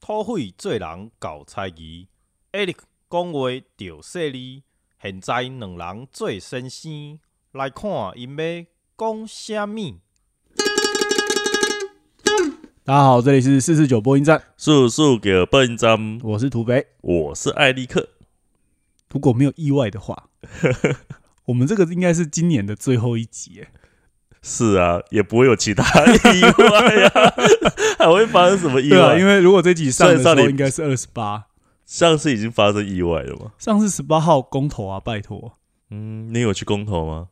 土匪做人搞猜疑，Eric 讲话着犀利。现在两人做先生，来看因要讲啥物。大家好，这里是四四九播音站，速速给播音站，我是土匪。我是艾利克。如果没有意外的话，我们这个应该是今年的最后一集耶。是啊，也不会有其他意外啊，还会发生什么意外？因为如果这集上的时候应该是二十八，上次已经发生意外了嘛。上次十八号公投啊，拜托，嗯，你有去公投吗？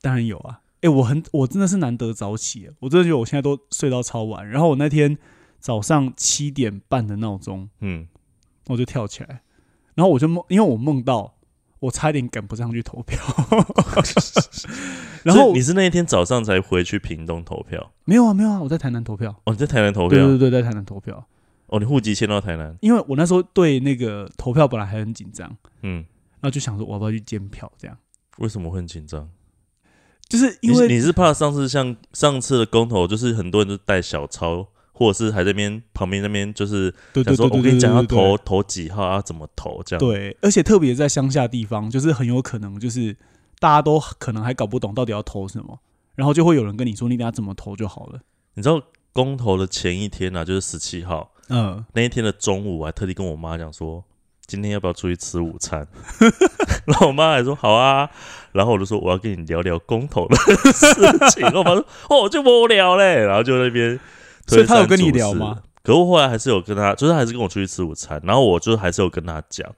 当然有啊。哎、我很我真的是难得早起，我真的觉得我现在都睡到超晚。然后我那天早上七点半的闹钟，嗯，我就跳起来，然后我就梦，因为我梦到我差点赶不上去投票，然后你是那一天早上才回去屏东投票？没有啊没有啊，我在台南投票，哦，你在台南投票？对对对，在台南投票。哦，你户籍迁到台南？因为我那时候对那个投票本来还很紧张，嗯，然后就想说我要不要去监票，这样为什么会很紧张？就是因为你是怕上次像上次的公投，就是很多人都带小抄，或者是还在那边旁边那边就是想说，我跟你讲要投投几号啊，怎么投这样？对，而且特别在乡下地方，就是很有可能就是大家都可能还搞不懂到底要投什么，然后就会有人跟你说你等下怎么投就好了。你知道公投的前一天呢、啊，就是十七号嗯，那一天的中午，我还特地跟我妈讲说，今天要不要出去吃午餐？然后我妈还说好啊，然后我就说我要跟你聊聊公投的事情。然后我妈说哦，就无聊嘞，然后就那边所以他有跟你聊吗？可是我后来还是有跟他，就是还是跟我出去吃午餐，然后我就还是有跟他讲。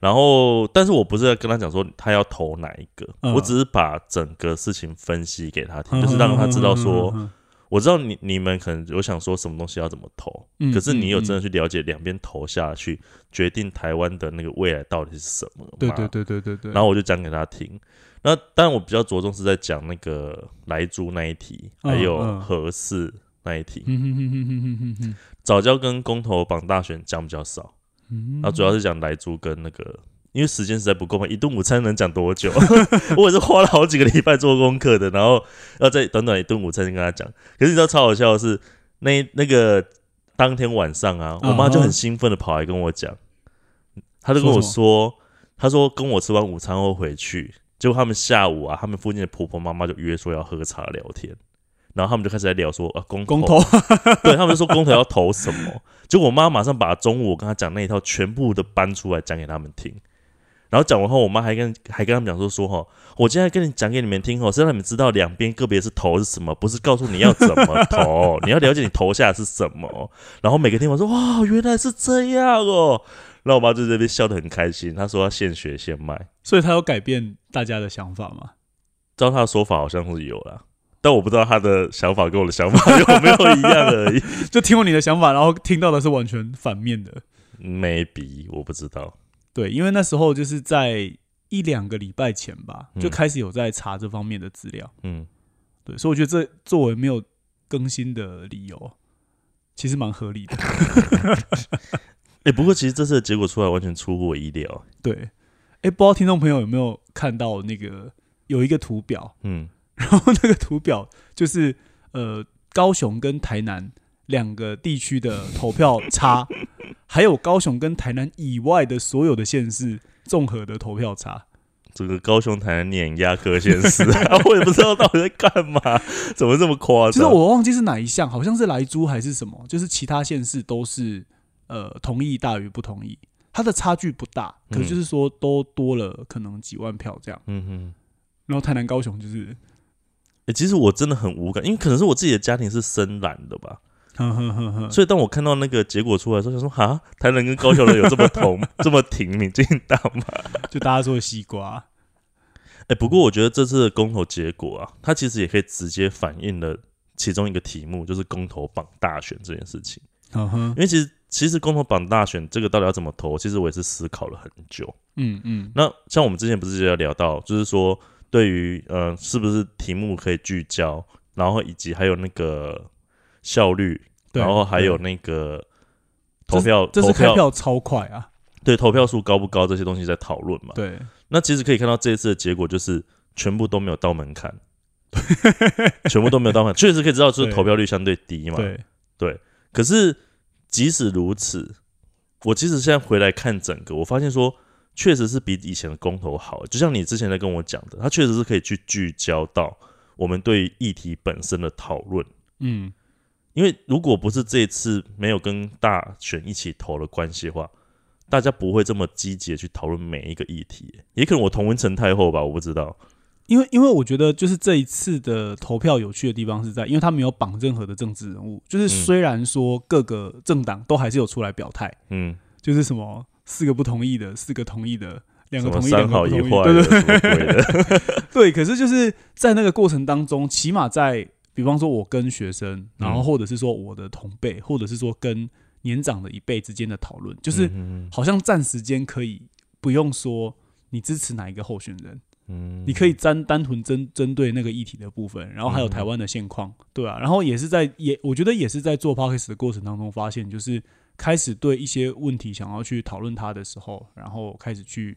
然后，但是我不是在跟他讲说他要投哪一个，嗯我只是把整个事情分析给他听，就是让他知道说，嗯，我知道你你们可能有想说什么东西要怎么投，嗯可是你有嗯真的去了解两边投下去，决定台湾的那个未来到底是什么吗？对对对对对对。然后我就讲给他听。那当然，我比较着重是在讲那个莱猪那一题，嗯还有嗯合适那一题。早教跟公投绑大选讲比较少，嗯然后主要是讲莱猪跟那个，因为时间实在不够嘛，一顿午餐能讲多久？我也是花了好几个礼拜做功课的，然后要在短短一顿午餐跟他讲。可是你知道超好笑的是，那那个当天晚上啊，我妈就很兴奋的跑来跟我讲，她就跟我说说，她说跟我吃完午餐后回去，结果他们下午啊，他们附近的婆婆妈妈就约说要喝茶聊天。然后他们就开始在聊说啊，公公投，对他们就说公投要投什么，结果我妈马上把中午我跟她讲那一套全部的搬出来讲给他们听，然后讲完后，我妈还跟还跟他们讲说说哈，我今天跟你讲给你们听哦，是让你们知道两边个别是投是什么，不是告诉你要怎么投，你要了解你投下是什么。然后每个听完说哇，原来是这样哦，然后我妈就在这边笑得很开心，她说要现学现卖，所以她有改变大家的想法吗？照她的说法好像是有啦。但我不知道他的想法跟我的想法 有没有一样而已 就听过你的想法，然后听到的是完全反面的。，maybe 我不知道。对，因为那时候就是在一两个礼拜前吧，嗯就开始有在查这方面的资料。嗯，对，所以我觉得这作为没有更新的理由，其实蛮合理的。哎、不过其实这次的结果出来完全出乎我意料。对，哎，不知道听众朋友有没有看到那个有一个图表，嗯，然后那个图表就是呃高雄跟台南两个地区的投票差，还有高雄跟台南以外的所有的县市综合的投票差。这个高雄、台南碾压各县市，我也不知道到底在干嘛，怎么这么夸张？其实我忘记是哪一项，好像是莱猪还是什么，就是其他县市都是呃同意大于不同意，它的差距不大，可是就是说都多了可能几万票这样。嗯哼。然后台南、高雄就是，欸，其实我真的很无感，因为可能是我自己的家庭是深蓝的吧，呵呵呵呵，所以当我看到那个结果出来的时候，想说哈，台南跟高雄人有这么同 这么挺民进党吗？就大家说西瓜，哎、不过我觉得这次的公投结果啊，它其实也可以直接反映了其中一个题目，就是公投榜大选这件事情。嗯哼因，为其实其实公投榜大选这个到底要怎么投，其实我也是思考了很久。嗯嗯那像我们之前不是就要聊到，就是说对于呃是不是题目可以聚焦，然后以及还有那个效率，然后还有那个投票，这次投开票超快啊，对投票数高不高这些东西在讨论嘛。对，那其实可以看到这一次的结果就是全部都没有到门槛，全部都没有到反，确实可以知道就是投票率相对低嘛。对，可是即使如此，我其实现在回来看整个，我发现说确实是比以前的公投好。就像你之前在跟我讲的，它确实是可以去聚焦到我们对议题本身的讨论。嗯，因为如果不是这一次没有跟大选一起投的关系的话，大家不会这么积极的去讨论每一个议题。也可能我同文成太后吧，我不知道。因为因为我觉得就是这一次的投票有趣的地方是在，因为他没有绑任何的政治人物，就是虽然说各个政党都还是有出来表态，嗯，就是什么四个不同意的，四个同意的，两个同意，两个不同意，对对什么鬼的，对。可是就是在那个过程当中，起码在比方说我跟学生，然后嗯或者是说我的同辈，或者是说跟年长的一辈之间的讨论，就是嗯好像暂时间可以不用说你支持哪一个候选人。嗯你可以单单纯针针对那个议题的部分，然后还有台湾的现况，对啊，然后也是在也我觉得也是在做 podcast 的过程当中发现，就是开始对一些问题想要去讨论它的时候，然后开始去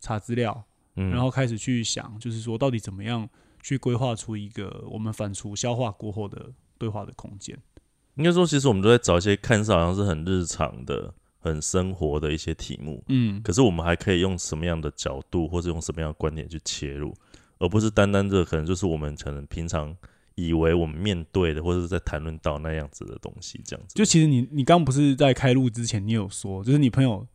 查资料，嗯然后开始去想，就是说到底怎么样去规划出一个我们反刍消化过后的对话的空间。应该说，其实我们都在找一些看似好像是很日常的、很生活的一些题目，嗯，可是我们还可以用什么样的角度，或者用什么样的观点去切入，而不是单单这可能就是我们可能平常以为我们面对的，或者是在谈论到那样子的东西，这样子。就其实你你刚不是在开录之前，你有说，就是你朋友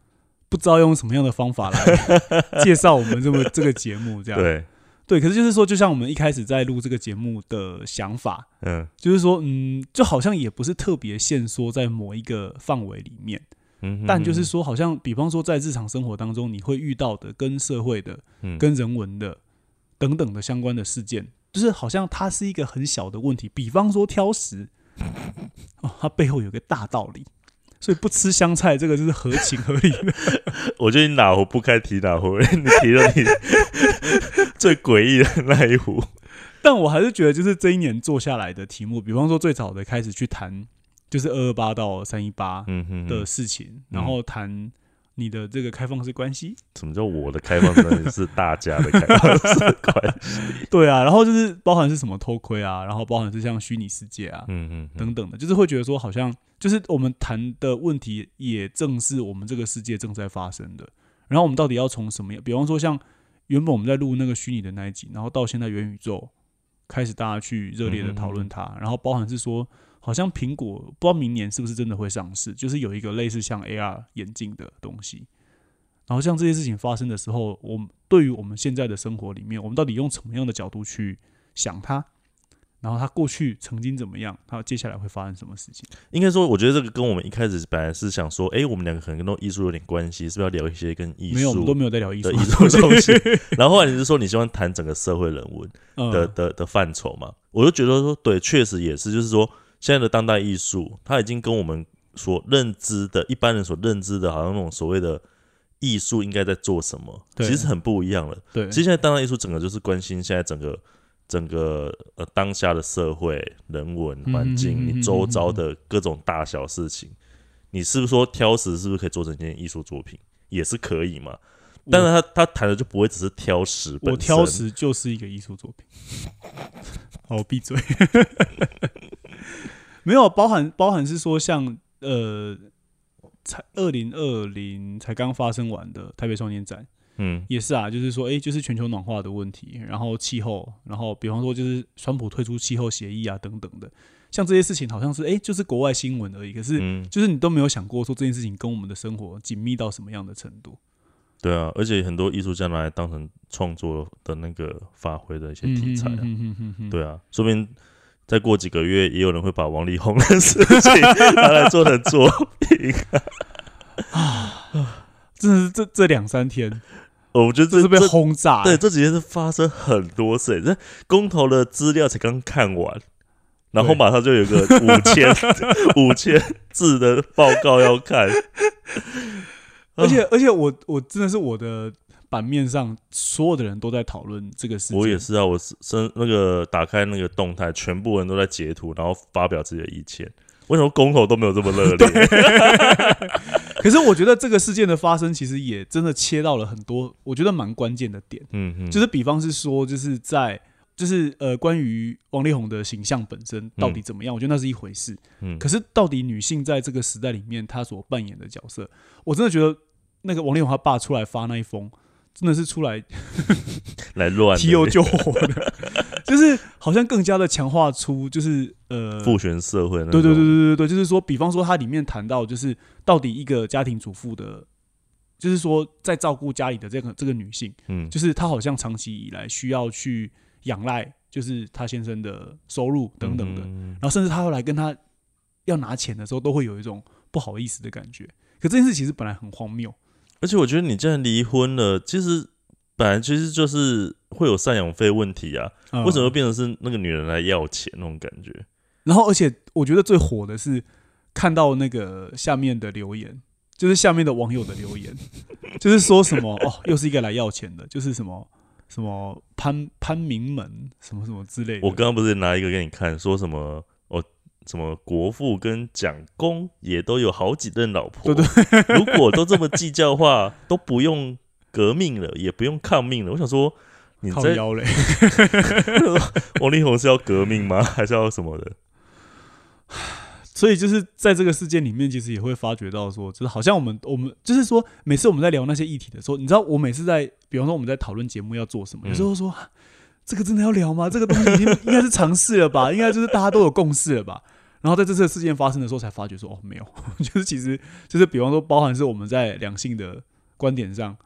不知道用什么样的方法来 介绍我们这么这个节目，这样。对，对，可是就是说，就像我们一开始在录这个节目的想法，嗯。就是说，嗯，就好像也不是特别限缩在某一个范围里面，嗯哼，但就是说，好像比方说在日常生活当中，你会遇到的跟社会的、嗯。跟人文的等等的相关的事件，就是好像它是一个很小的问题，比方说挑食，哦，它背后有个大道理。所以不吃香菜，这个就是合情合理的。我觉得你哪壶不开提哪壶，你提了你最诡异的那一壶。但我还是觉得，就是这一年做下来的题目，比方说最早的开始去谈，就是二二八到三一八嗯哼的哼，事情，然后谈你的这个开放式关系，什么叫我的开放式关系是大家的开放式关系？对啊，然后就是包含是什么偷窥啊，然后包含是像虚拟世界啊嗯嗯嗯，等等的，就是会觉得说，好像就是我们谈的问题，也正是我们这个世界正在发生的。然后我们到底要从什么样？比方说，像原本我们在录那个虚拟的那一集，然后到现在元宇宙开始大家去热烈的讨论它，然后包含是说，好像苹果不知道明年是不是真的会上市，就是有一个类似像 AR 眼镜的东西。然后像这些事情发生的时候，我们对于我们现在的生活里面，我们到底用什么样的角度去想它？然后它过去曾经怎么样？它接下来会发生什么事情？应该说，我觉得这个跟我们一开始本来是想说，哎、我们两个可能跟艺术有点关系，是不是要聊一些跟艺没有，我们术都没有在聊艺术的艺术的东西？然后后来你是说你希望谈整个社会人文嗯的的的范畴嘛？我就觉得说，对，确实也是，就是说现在的当代艺术，它已经跟我们所认知的一般人所认知的，好像那种所谓的艺术应该在做什么，其实很不一样了。对，其实现在当代艺术整个就是关心现在整个整个呃当下的社会、人文环境，你周遭的各种大小事情，你是不是说挑食是不是可以做成一件艺术作品？也是可以嘛。但是他他谈的就不会只是挑食，我挑食就是一个艺术作品。好，我闭嘴。没有包含包含是说像呃，才二零二零才刚发生完的台北双年展，嗯。也是啊，就是说，诶，就是全球暖化的问题，然后气候，然后比方说就是川普退出气候协议啊等等的，像这些事情好像是诶，就是国外新闻而已，可是嗯，就是你都没有想过说这件事情跟我们的生活紧密到什么样的程度。对啊，而且很多艺术家拿来当成创作的那个发挥的一些题材啊，嗯哼哼哼哼。对啊，说不定再过几个月，也有人会把王力宏的事情拿来做成作品。真的是这这两三天，我觉得这是被轰炸、对，这几天是发生很多事，这公投的资料才刚看完，然后马上就有个五千 五千字的报告要看，而且而且我我真的是我的版面上所有的人都在讨论这个事情。我也是啊，我是生那个打开那个动态，全部人都在截图，然后发表自己的意见。为什么公投都没有这么热烈？可是我觉得这个事件的发生，其实也真的切到了很多我觉得蛮关键的点。嗯嗯，就是比方是说，就是在就是呃，关于王力宏的形象本身到底怎么样，我觉得那是一回事。嗯，可是到底女性在这个时代里面，她所扮演的角色，我真的觉得那个王力宏他爸出来发那一封，真的是出来 来乱的。提油救火的，就是好像更加的强化出就是呃，父权社会对对对对对对，就是说，比方说它里面谈到就是到底一个家庭主妇的，就是说在照顾家里的这个这个女性，嗯，就是她好像长期以来需要去仰赖，就是她先生的收入等等的，嗯。然后甚至她后来跟她要拿钱的时候，都会有一种不好意思的感觉。可这件事其实本来很荒谬，而且我觉得你既然离婚了，其实本来其实就是会有赡养费问题啊，嗯为什么会变成是那个女人来要钱那种感觉？然后，而且我觉得最火的是看到那个下面的留言，就是下面的网友的留言，就是说什么哦，又是一个来要钱的，就是什么什么潘潘明门什么什么之类的。我刚刚不是拿一个给你看，说什么哦，什么国父跟蒋公也都有好几任老婆，对对，如果都这么计较的话，都不用革命了，也不用抗命了。我想说，你在靠腰嘞，王力宏是要革命吗？还是要什么的？所以就是在这个事件里面，其实也会发觉到说，就是好像我们我们就是说，每次我们在聊那些议题的时候，你知道，我每次在，比方说我们在讨论节目要做什么，嗯有时候说啊这个真的要聊吗？这个东西已经应该是尝试了吧，应该就是大家都有共识了吧。然后在这次事件发生的时候，才发觉说哦，没有，就是其实就是比方说，包含是我们在两性的观点上，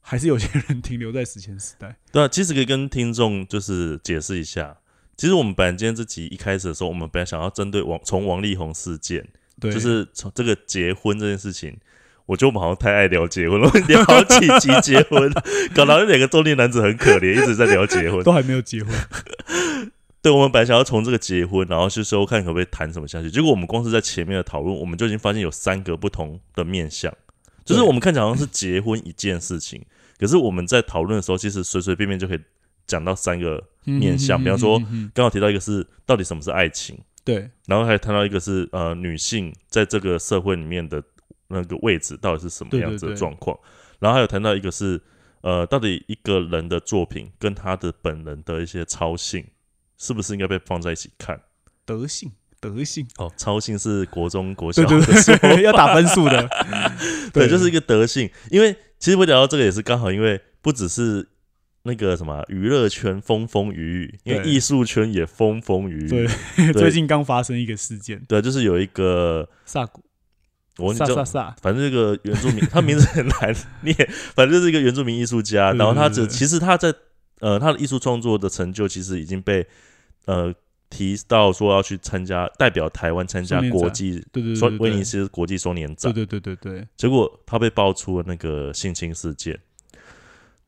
还是有些人停留在史前时代。对啊，其实可以跟听众就是解释一下。其实我们本来今天这集一开始的时候，我们本来想要针对王从王力宏事件，对，就是从这个结婚这件事情，我觉得我们好像太爱聊结婚了，聊好几集结婚，搞到那两个中年男子很可怜，一直在聊结婚。都还没有结婚。对，我们本来想要从这个结婚，然后去说看可不可以谈什么下去。结果我们光是在前面的讨论，我们就已经发现有三个不同的面向，就是我们看起来好像是结婚一件事情，可是我们在讨论的时候，其实随随便便就可以讲到三个面向。比方说，刚好提到一个是到底什么是爱情，对然后还谈到一个是呃女性在这个社会里面的那个位置到底是什么样子的状况，然后还有谈到一个是呃到底一个人的作品跟他的本人的一些操性是不是应该被放在一起看？德性德性，哦，超性是国中国小的时候，要打分数的。对，就是一个德性。因为其实我聊到这个也是刚好，因为不只是那个什么娱乐圈风风雨雨，因为艺术圈也风风雨雨。对对 最近刚发生一个事件，对，就是有一个萨古我忘记叫萨萨萨，反正这个原住民，他名字很难念，反正就是一个原住民艺术家。然后他只其实他在呃他的艺术创作的成就，其实已经被呃提到说要去参加代表台湾参加国际对对双对对对，威尼斯国际双年展。对对对对对，结果他被爆出了那个性侵事件，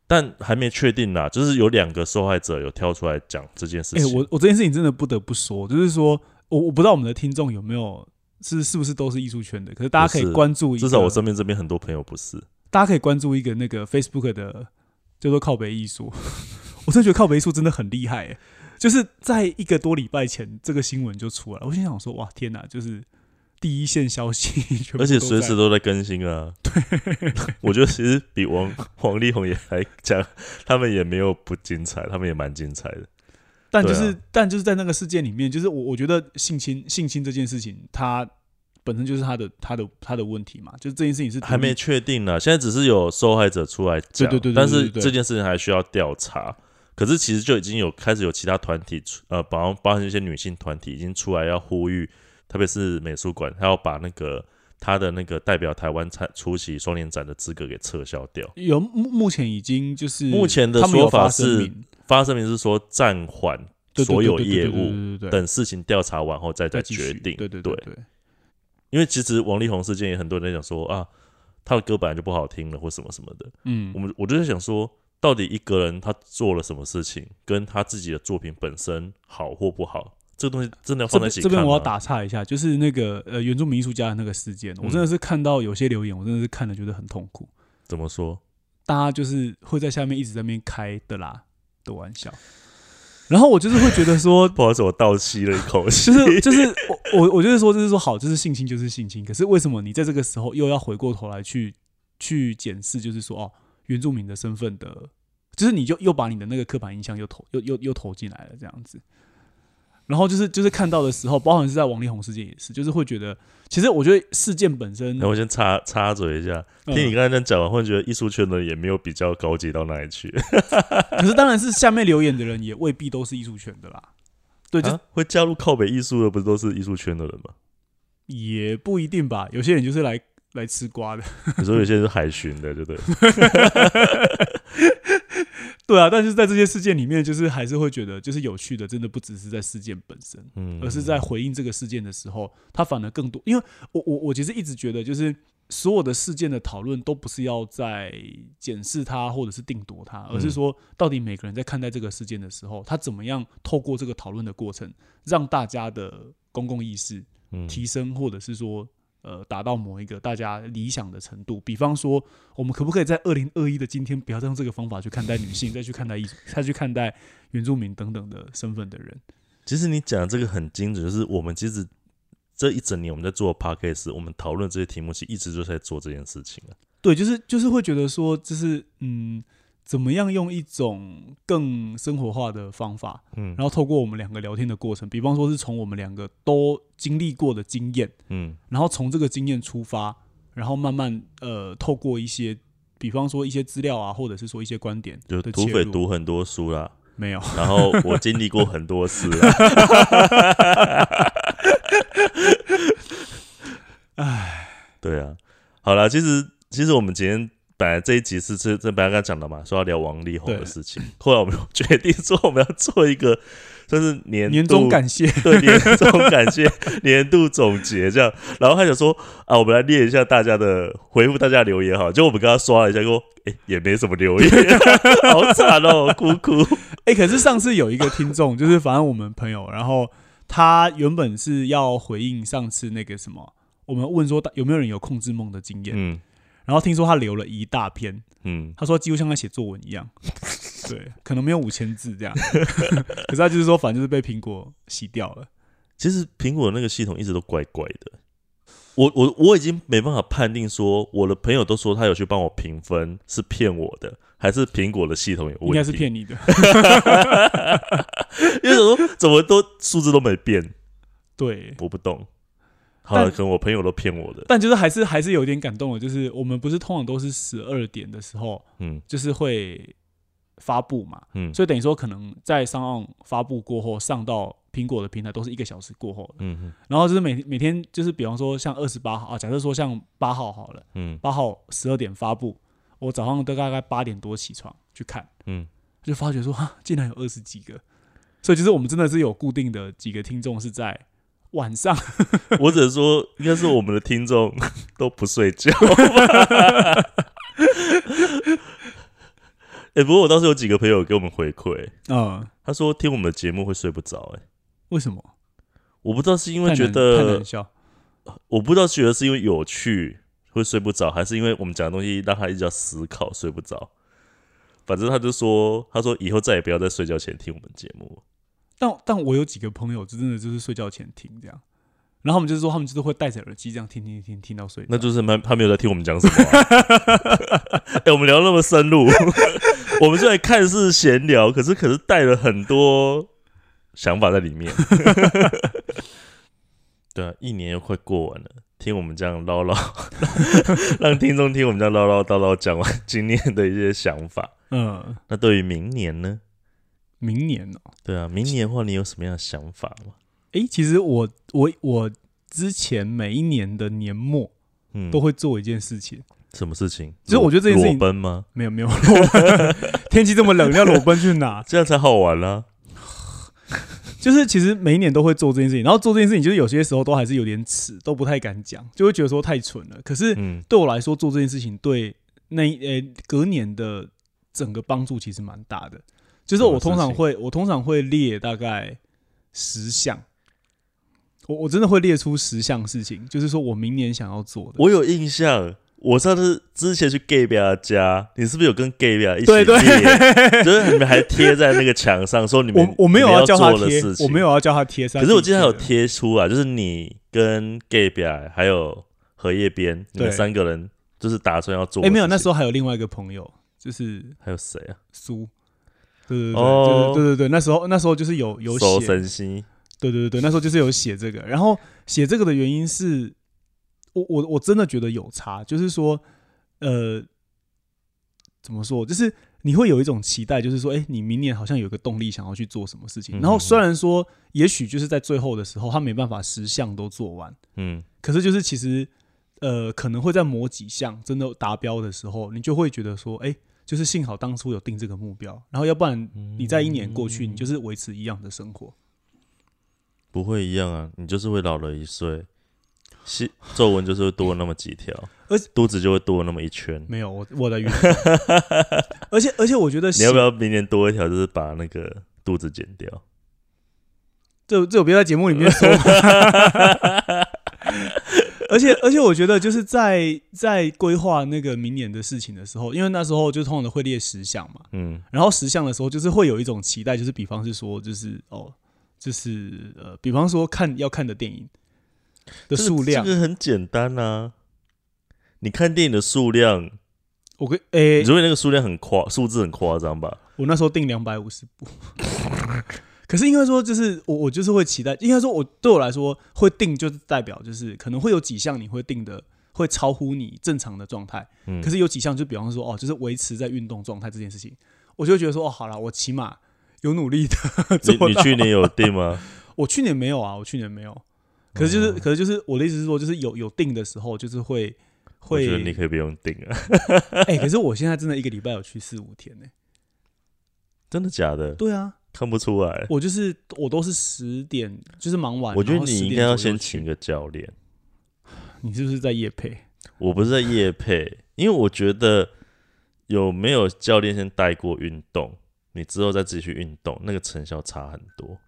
但还没确定啦，就是有两个受害者有跳出来讲这件事情哎、情。我我这件事情真的不得不说，就是说我我不知道我们的听众有没有是是不是都是艺术圈的，可是大家可以关注一个，至少我身边这边很多朋友不是。大家可以关注一个那个 Facebook 的叫做靠北艺术，我真的觉得靠北艺术真的很厉害、欸，就是在一个多礼拜前这个新闻就出来了，我心想说哇天哪，就是第一线消息 而且随时都在更新啊。对，我觉得其实比王王力宏也还讲，他们也没有不精彩，他们也蛮精彩的。但就是、啊。但就是在那个事件里面，就是我我觉得性侵性侵这件事情，它本身就是他的他的他的问题嘛，就是这件事情是还没确定呢，现在只是有受害者出来讲，对对对对但是这件事情还需要调查。可是其实就已经有开始有其他团体出，呃，包包含一些女性团体已经出来要呼吁，特别是美术馆，他要把那个他的那个代表台湾参出席双年展的资格给撤销掉。有目目前已经就是目前的说法是发声明是说暂缓所有业务，等事情调查完后再再决定。对对对对，因为其实王力宏事件也很多人在讲说啊，他的歌本来就不好听了或什么什么的。嗯我，们我就在想说，到底一个人他做了什么事情，跟他自己的作品本身好或不好，这个东西真的要放在一起这边我要打岔一下，就是那个呃原住民艺术家的那个事件，我真的是看到有些留言，我真的是看了觉得很痛苦。怎么说？大家就是会在下面一直在那边开的啦的玩笑，然后我就是会觉得说，不好意思，我倒吸了一口气。就是就是我我我就是说就是说好，就是性侵就是性侵，可是为什么你在这个时候又要回过头来去去检视，就是说哦原住民的身份的就是你就又把你的那个刻板印象又投又又又投进来了这样子。然后就是就是看到的时候，包含是在王力宏事件也是，就是会觉得，其实我觉得事件本身那，我先插插嘴一下，嗯。听你刚才这样讲完，会觉得艺术圈的人也没有比较高级到哪里去，可是当然是下面留言的人也未必都是艺术圈的啦，对，就啊？会加入靠北艺术的，不是都是艺术圈的人吗？也不一定吧，有些人就是来来吃瓜的，你说有些人是海巡的，对不对？对啊，但是在这些事件里面，就是还是会觉得，就是有趣的，真的不只是在事件本身，嗯，而是在回应这个事件的时候，它反而更多。因为我我我其实一直觉得，就是所有的事件的讨论都不是要在检视它或者是定夺它，而是说到底每个人在看待这个事件的时候，他怎么样透过这个讨论的过程，让大家的公共意识嗯提升，或者是说。呃，达到某一个大家理想的程度，比方说，我们可不可以在二零二一的今天，不要再用这个方法去看待女性，再去看待一，再去看待原住民等等的身份的人？其实你讲的这个很精准，就是我们其实这一整年我们在做 podcast，我们讨论这些题目，其实一直就在做这件事情啊。对，就是就是会觉得说，就是嗯，怎么样用一种更生活化的方法，嗯。然后透过我们两个聊天的过程，比方说是从我们两个都经历过的经验，嗯。然后从这个经验出发，然后慢慢呃，透过一些，比方说一些资料啊，或者是说一些观点就土匪的切入，读很多书啦，没有，然后我经历过很多事啦。唉，对啊，好啦，其实其实我们今天本来这一集是这这本来刚才讲的嘛，说要聊王力宏的事情，后来我们又决定说我们要做一个算是年年度终感谢，对年终感谢 年度总结这样，然后他就说啊，我们来列一下大家的回复大家的留言哈，就我们刚刚刷了一下，说哎、也没什么留言，好惨哦，哭哭。哎、可是上次有一个听众，就是反正我们朋友，然后他原本是要回应上次那个什么，我们问说有没有人有控制梦的经验，嗯然后听说他留了一大篇，嗯，他说几乎像在写作文一样，对，可能没有五千字这样，可是他就是说，反正就是被苹果洗掉了。其实苹果那个系统一直都怪怪的。我我我已经没办法判定说，我的朋友都说他有去帮我评分是骗我的，还是苹果的系统有问题？应该是，骗你的，因为怎么怎么都数字都没变，对。我不懂。好了，可能我朋友都骗我的。但就是还是还是有点感动的，就是我们不是通常都是十二点的时候，嗯。就是会发布嘛，嗯。所以等于说可能在上岸发布过后，上到苹果的平台都是一个小时过后的。嗯嗯然后就是每每天就是比方说像二十八号啊，假设说像八号好了，嗯。八号十二点发布，我早上都大概八点多起床去看，嗯，就发觉说哈，竟然有二十几个，所以就是我们真的是有固定的几个听众是在晚上，我只能说，应该是我们的听众 都不睡觉。哎、不过我倒是有几个朋友给我们回馈，嗯，他说听我们的节目会睡不着。哎，为什么？我不知道是因为觉得，我不知道觉得是因为有趣会睡不着，还是因为我们讲的东西让他一直要思考睡不着。反正他就说，他说以后再也不要在睡觉前听我们节目。但但我有几个朋友，就真的就是睡觉前听这样，然后他们就是说，他们就是会戴着耳机这样听听听听到睡。那就是他他没有在听我们讲什么、啊。哎、我们聊那么深入，我们虽然看似闲聊，可是可是带了很多想法在里面。对啊，一年又快过完了，听我们这样唠唠，让听众听我们这样唠唠叨叨讲完今年的一些想法。嗯，那对于明年呢？明年哦、对啊，明年的话，你有什么样的想法吗？诶，其实我我我之前每一年的年末嗯，都会做一件事情，什么事情？其实我觉得这件事情裸奔吗？没有没有，裸 奔天气这么冷，要裸奔去哪？这样才好玩啦、就是其实每一年都会做这件事情，然后做这件事情，就是有些时候都还是有点耻，都不太敢讲，就会觉得说太蠢了。可是嗯对我来说，做这件事情对那一呃隔年的整个帮助其实蛮大的。就是我通常会，我通常会列大概十项，我我真的会列出十项事情，就是说我明年想要做的。我有印象，我上次之前去 gay 表家，你是不是有跟 gay 表一起对对列？就是你们还贴在那个墙上，说你们我我没有要叫他贴我没有。要叫他贴上。可是我记得他有贴出啊，就是你跟 gay 表还有荷叶边，你们三个人就是打算要做。哎、没有，那时候候还有另外一个朋友，就是还有谁啊？苏，对对对，对对对，那时候那时候就是有有写，对对对对，那时候就是有写这个，然后写这个的原因是，我我我真的觉得有差，就是说，呃，怎么说，就是你会有一种期待，就是说，哎，你明年好像有个动力想要去做什么事情，然后虽然说，也许就是在最后的时候，他没办法十项都做完，嗯，可是就是其实，呃，可能会在某几项真的达标的时候，你就会觉得说，哎，就是幸好当初有定这个目标，然后要不然你在一年过去，你就是维持一样的生活。不会一样啊，你就是会老了一岁，细皱纹就是会多那么几条，而肚子就会多那么一圈。没有，我我的运动，而且而且我觉得你要不要明年多一条，就是把那个肚子减掉？这这有别在节目里面说吗，而且而且我觉得就是在在规划那个明年的事情的时候，因为那时候就通常都会列十项嘛，嗯，然后十项的时候就是会有一种期待，就是比方是说就是哦，就是呃，比方说看要看的电影的数量，这个很简单啊。你看电影的数量，我跟诶、你认为那个数量很夸，数字很夸张吧？我那时候定两百五十部，可是应该说就是我我就是会期待，应该说我对我来说会定就是代表就是可能会有几项你会定的会超乎你正常的状态，嗯，可是有几项就比方说哦，就是维持在运动状态这件事情，我就会觉得说哦，好了，我起码有努力的做你你。去年有定吗？我去年没有啊，我去年没有，可是就是、哦。可是就是我的意思是说，就是有有定的时候，就是会我觉得会你可以不用定啊，哎、可是我现在真的一个礼拜有去四五天呢、真的假的？对啊，看不出来。我就是我都是十点，就是忙完。我觉得然后10点你应该要先请个教练。你是不是在夜配？我不是在夜配，因为我觉得有没有教练先带过运动，你之后再自己去运动，那个成效差很多。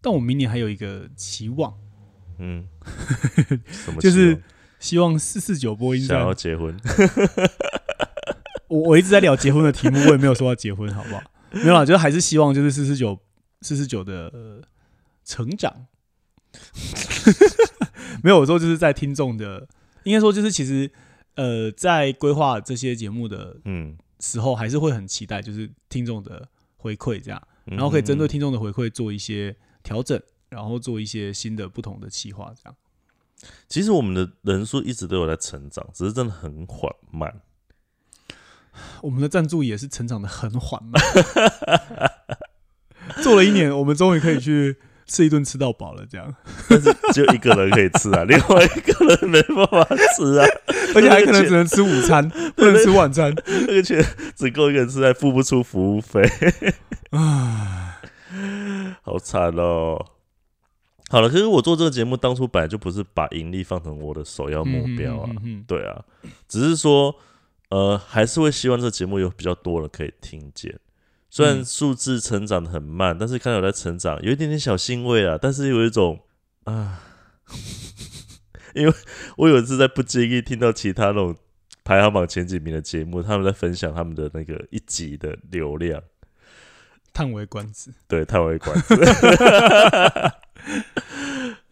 但我明年还有一个期望，嗯，什么就是希望四四九播音望想要。结婚，我我一直在聊结婚的题目，我也没有说要结婚，好不好？没有啦，就是还是希望就是四四九四四九的、呃成长。没有，我说就是在听众的，应该说就是其实呃，在规划这些节目的嗯，时候，还是会很期待就是听众的回馈，这样，然然后可以针对听众的回馈做一些调整，然后做一些新的不同的企划，这样。其实我们的人数一直都有在成长，只是真的很缓慢。我们的赞助也是成长的很缓慢，做了一年，我们终于可以去吃一顿吃到饱了，这样，但是只有一个人可以吃啊，另外一个人没办法吃啊，而且还可能只能吃午餐，不能吃晚餐。那个钱只够一个人吃，还付不出服务费，啊，好惨哦。好了，可是我做这个节目当初本来就不是把盈利放成我的首要目标啊，嗯嗯嗯对啊，只是说呃，还是会希望这个节目有比较多人可以听见。虽然嗯数字成长的很慢，但是看到有在成长，有一点点小欣慰啊。但是有一种啊，因为我有一次在不经意听到其他那种排行榜前几名的节目，他们在分享他们的那个一集的流量，叹为观止。对，叹为观止。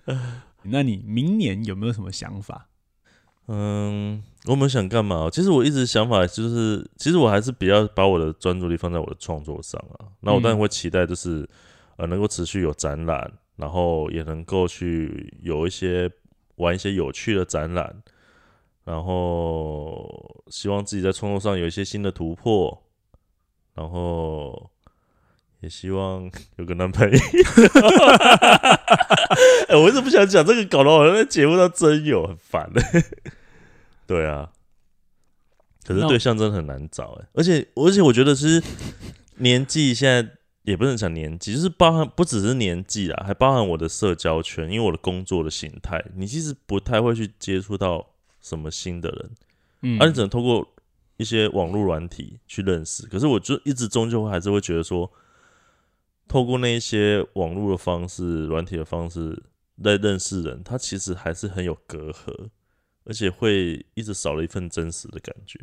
那你明年有没有什么想法？嗯，我们想干嘛？其实我一直想法就是，其实我还是比较把我的专注力放在我的创作上啊。那我当然会期待，就是、呃，能够持续有展览，然后也能够去有一些玩一些有趣的展览，然后希望自己在创作上有一些新的突破，然后也希望 有个男朋友。哎、我一直不想讲这个，搞得我好像在节目上真有，很烦的。对啊，可是对象真的很难找哎，而且而且我觉得是年纪现在也不能讲年纪，就是包含不只是年纪啊，还包含我的社交圈，因为我的工作的形态，你其实不太会去接触到什么新的人，嗯而、你只能通过一些网络软体去认识。可是我就一直终究还是会觉得说，透过那一些网络的方式、软体的方式在认识人，他其实还是很有隔阂，而且会一直少了一份真实的感觉。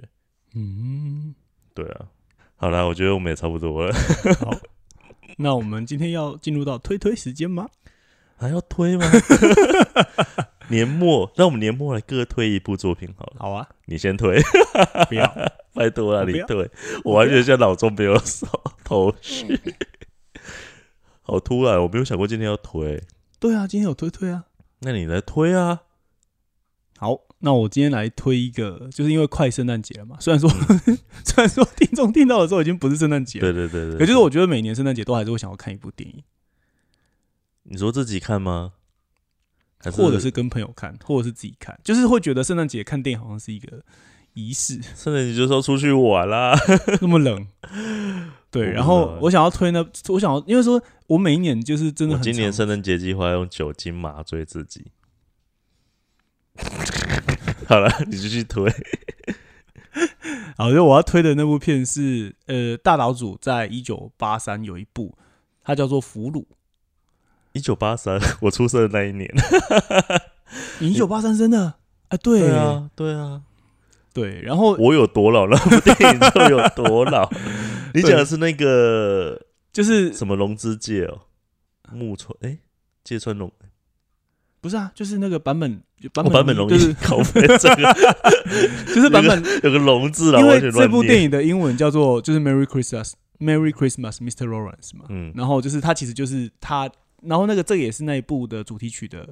嗯，对啊，好啦，我觉得我们也差不多了，好。那我们今天要进入到推推时间吗？还要推吗？年末，让我们年末来各推一部作品好了。好啊，你先推，不要，拜托了，你推，我完全现在脑中没有手 头绪。好突然，我没有想过今天要推，对啊，今天有推推啊。那你来推啊。好，那我今天来推一个，就是因为快圣诞节了嘛。虽然说，虽然说听众听到的时候已经不是圣诞节了，对对对对，可就是我觉得每年圣诞节都还是会想要看一部电影，你说自己看吗？还或者是跟朋友看，或者是自己看，就是会觉得圣诞节看电影好像是一个仪式，圣诞节就是要出去玩啦。那么冷。对，然后我想要推呢，我想要，因为说我每一年就是真的我很常今年圣诞节计划用酒精麻醉自己。好了，你继续推。好，就我要推的那部片是，呃，大岛主在一九八三有一部，它叫做《俘虏》。一九八三，我出生的那一年。你一九八三生的？哎，对啊，对啊。对，然后我有多老，那部电影就有多老。你讲的是那个就是什么龙之介哦，木村哎，芥川龙，不是啊，就是那个版本版哦本版本龙一就是 搞飞这个。就是版本，有个龙字啦，因为这部电。影的英文叫做就是 Merry Christmas Merry Christmas Mr. Lawrence 嘛，嗯，然后就是他其实就是他，然后那个这也是那一部的主题曲的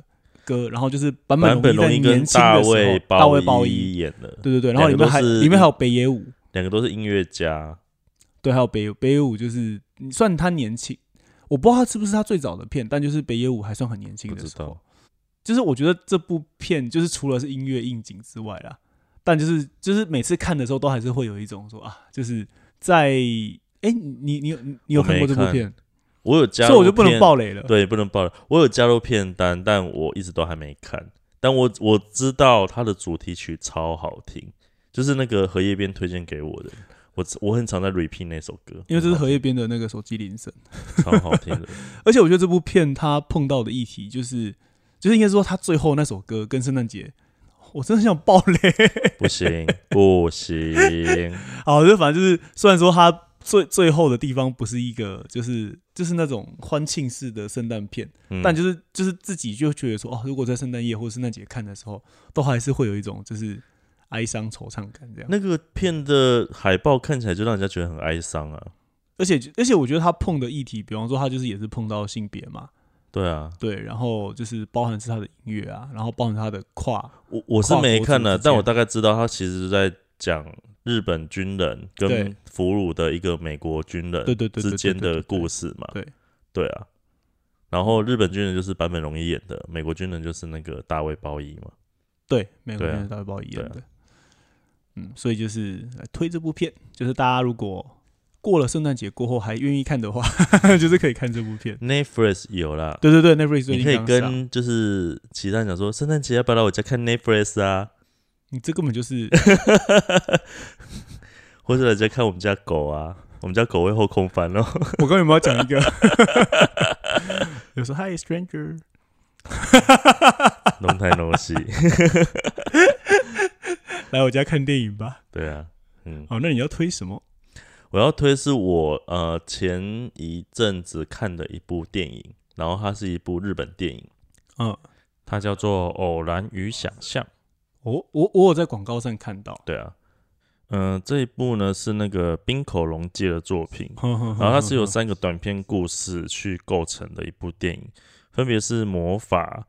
歌，然后就是版版本本龙一年轻的时候，大卫鲍伊伊，演的，对对对，然后里面还里面还有北野武，两个都是音乐家。对，还有北北野武，就是算他年轻，我不知道他是不是他最早的片，但就是北野武还算很年轻的时候。就是我觉得这部片就是除了是音乐应景之外啦，但就是就是每次看的时候都还是会有一种说啊，就是在哎、你你你有你有看过这部片，我有加，所以我就不能。爆雷了。对，不能爆雷。我有加入片单，但我一直都还没看。但我我知道它的主题曲超好听，就是那个荷叶边推荐给我的。我我很常在 repeat 那首歌，因为这是荷叶边的那个手机铃声，超好听的。而且我觉得这部片它碰到的议题就是，就是应该说它最后那首歌跟圣诞节，我真的想爆雷。不 行不行，好，就反正就是，虽然说它最最后的地方不是一个，就是就是那种欢庆式的圣诞片，嗯但就是就是自己就觉得说，哦，如果在圣诞夜或者圣诞节看的时候，都还是会有一种就是哀伤惆怅感这样。那个片的海报看起来就让人家觉得很哀伤啊。而且而且我觉得他碰的议题，比方说他就是也是碰到性别嘛，对啊，对，然后就是包含是他的音乐啊，然后包含他的跨，我我是跨没看的，但我大概知道他其实是在讲日本军人跟俘虏的一个美国军人对对对对之间的故事嘛。对对啊，然后日本军人就是坂本龙一演的，美国军人就是那个大卫鲍伊嘛。对，美国对啊。人大卫鲍伊演的，嗯，所以就是来推这部片，就是大家如果过了圣诞节过后还愿意看的话，就是可以看这部片。Netflix 有啦，对对对，Netflix 最你可以跟就是其他人讲说，圣诞节要不要来我家看 Netflix 啊，你这根本就是 或者来家看我们家狗啊，我们家狗会后空翻哦。我刚刚有没有讲一个？有时候 Hi stranger，龙台龙戏，来我家看电影吧。对啊，嗯，好，那你要推什么？我要推是我呃前一阵子看的一部电影，然后它是一部日本电影，嗯，它叫做《偶然与想象》。我我我有在广告上看到，对啊，嗯、这一部呢是那个冰口龙介的作品，然然后它是由三个短篇故事去构成的一部电影，分别是魔法、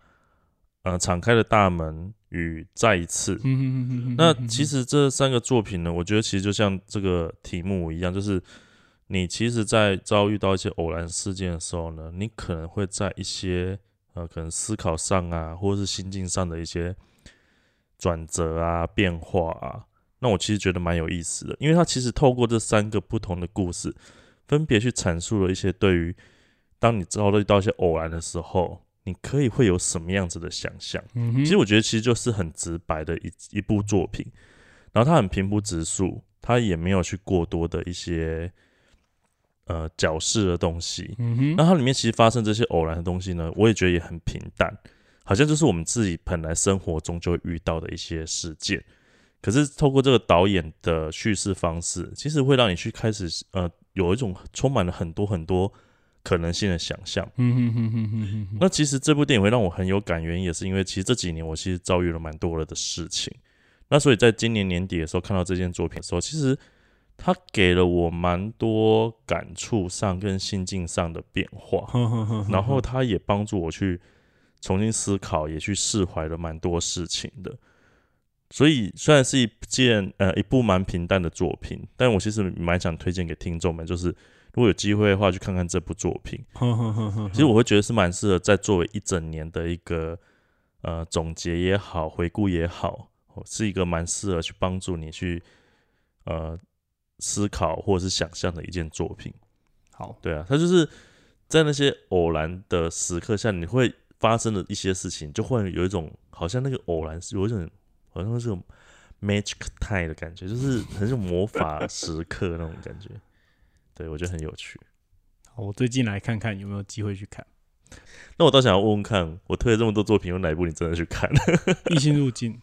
呃敞开的大门与再一次。嗯那其实这三个作品呢，我觉得其实就像这个题目一样，就是你其实，在遭遇到一些偶然事件的时候呢，你可能会在一些呃可能思考上啊，或者是心境上的一些转折啊、变化啊，那我其实觉得蛮有意思的，因为它其实透过这三个不同的故事，分别去阐述了一些对于当你遭遇到一些偶然的时候，你可以会有什么样子的想象。其实我觉得其实就是很直白的一一部作品，然后它很平铺直述，它也没有去过多的一些呃矫饰的东西。嗯哼，那它里面其实发生这些偶然的东西呢，我也觉得也很平淡，好像就是我们自己本来生活中就会遇到的一些事件。可是透过这个导演的叙事方式，其实会让你去开始呃有一种充满了很多很多可能性的想象。那其实这部电影会让我很有感，原因也是因为其实这几年我其实遭遇了蛮多了的事情。那所以在今年年底的时候看到这件作品的时候，其实它给了我蛮多感触上跟心境上的变化，然后它也帮助我去重新思考，也去释怀了蛮多事情的。所以虽然是一件呃一部蛮平淡的作品，但我其实蛮想推荐给听众们，就是如果有机会的话，去看看这部作品。其实我会觉得是蛮适合在作为一整年的一个呃总结也好，回顾也好，哦是一个蛮适合去帮助你去呃思考或者是想象的一件作品。好，对啊，它就是在那些偶然的时刻下，你会发生的一些事情，就会有一种好像那个偶然是有一种好像是种 magic time 的感觉，就是很有魔法时刻那种感觉。对我觉得很有趣。好我最近来看看有没有机会去看 那我倒想要问问看，我推了这么多作品，有哪一部你真的去看？《异星入境》，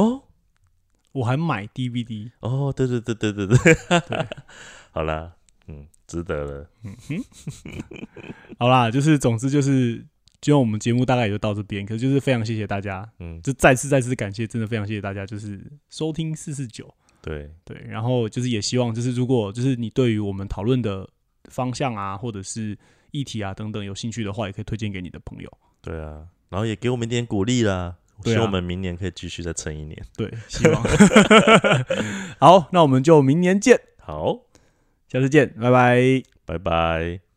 哦我还买 DVD。哦，对对对对对对，对 好啦，嗯，值得了。嗯哼好啦，就是总之就是，今天我们节目大概也就到这边，可是就是非常谢谢大家，嗯，就再次再次感谢，真的非常谢谢大家，就是收听四四九。对，对，然后就是也希望，就是如果就是你对于我们讨论的方向啊，或者是议题啊等等有兴趣的话，也可以推荐给你的朋友。对啊，然后也给我们一点鼓励啦。希望我们明年可以继续再撑一年。对，希望。好，那我们就明年见，好，下次见，拜拜。拜拜。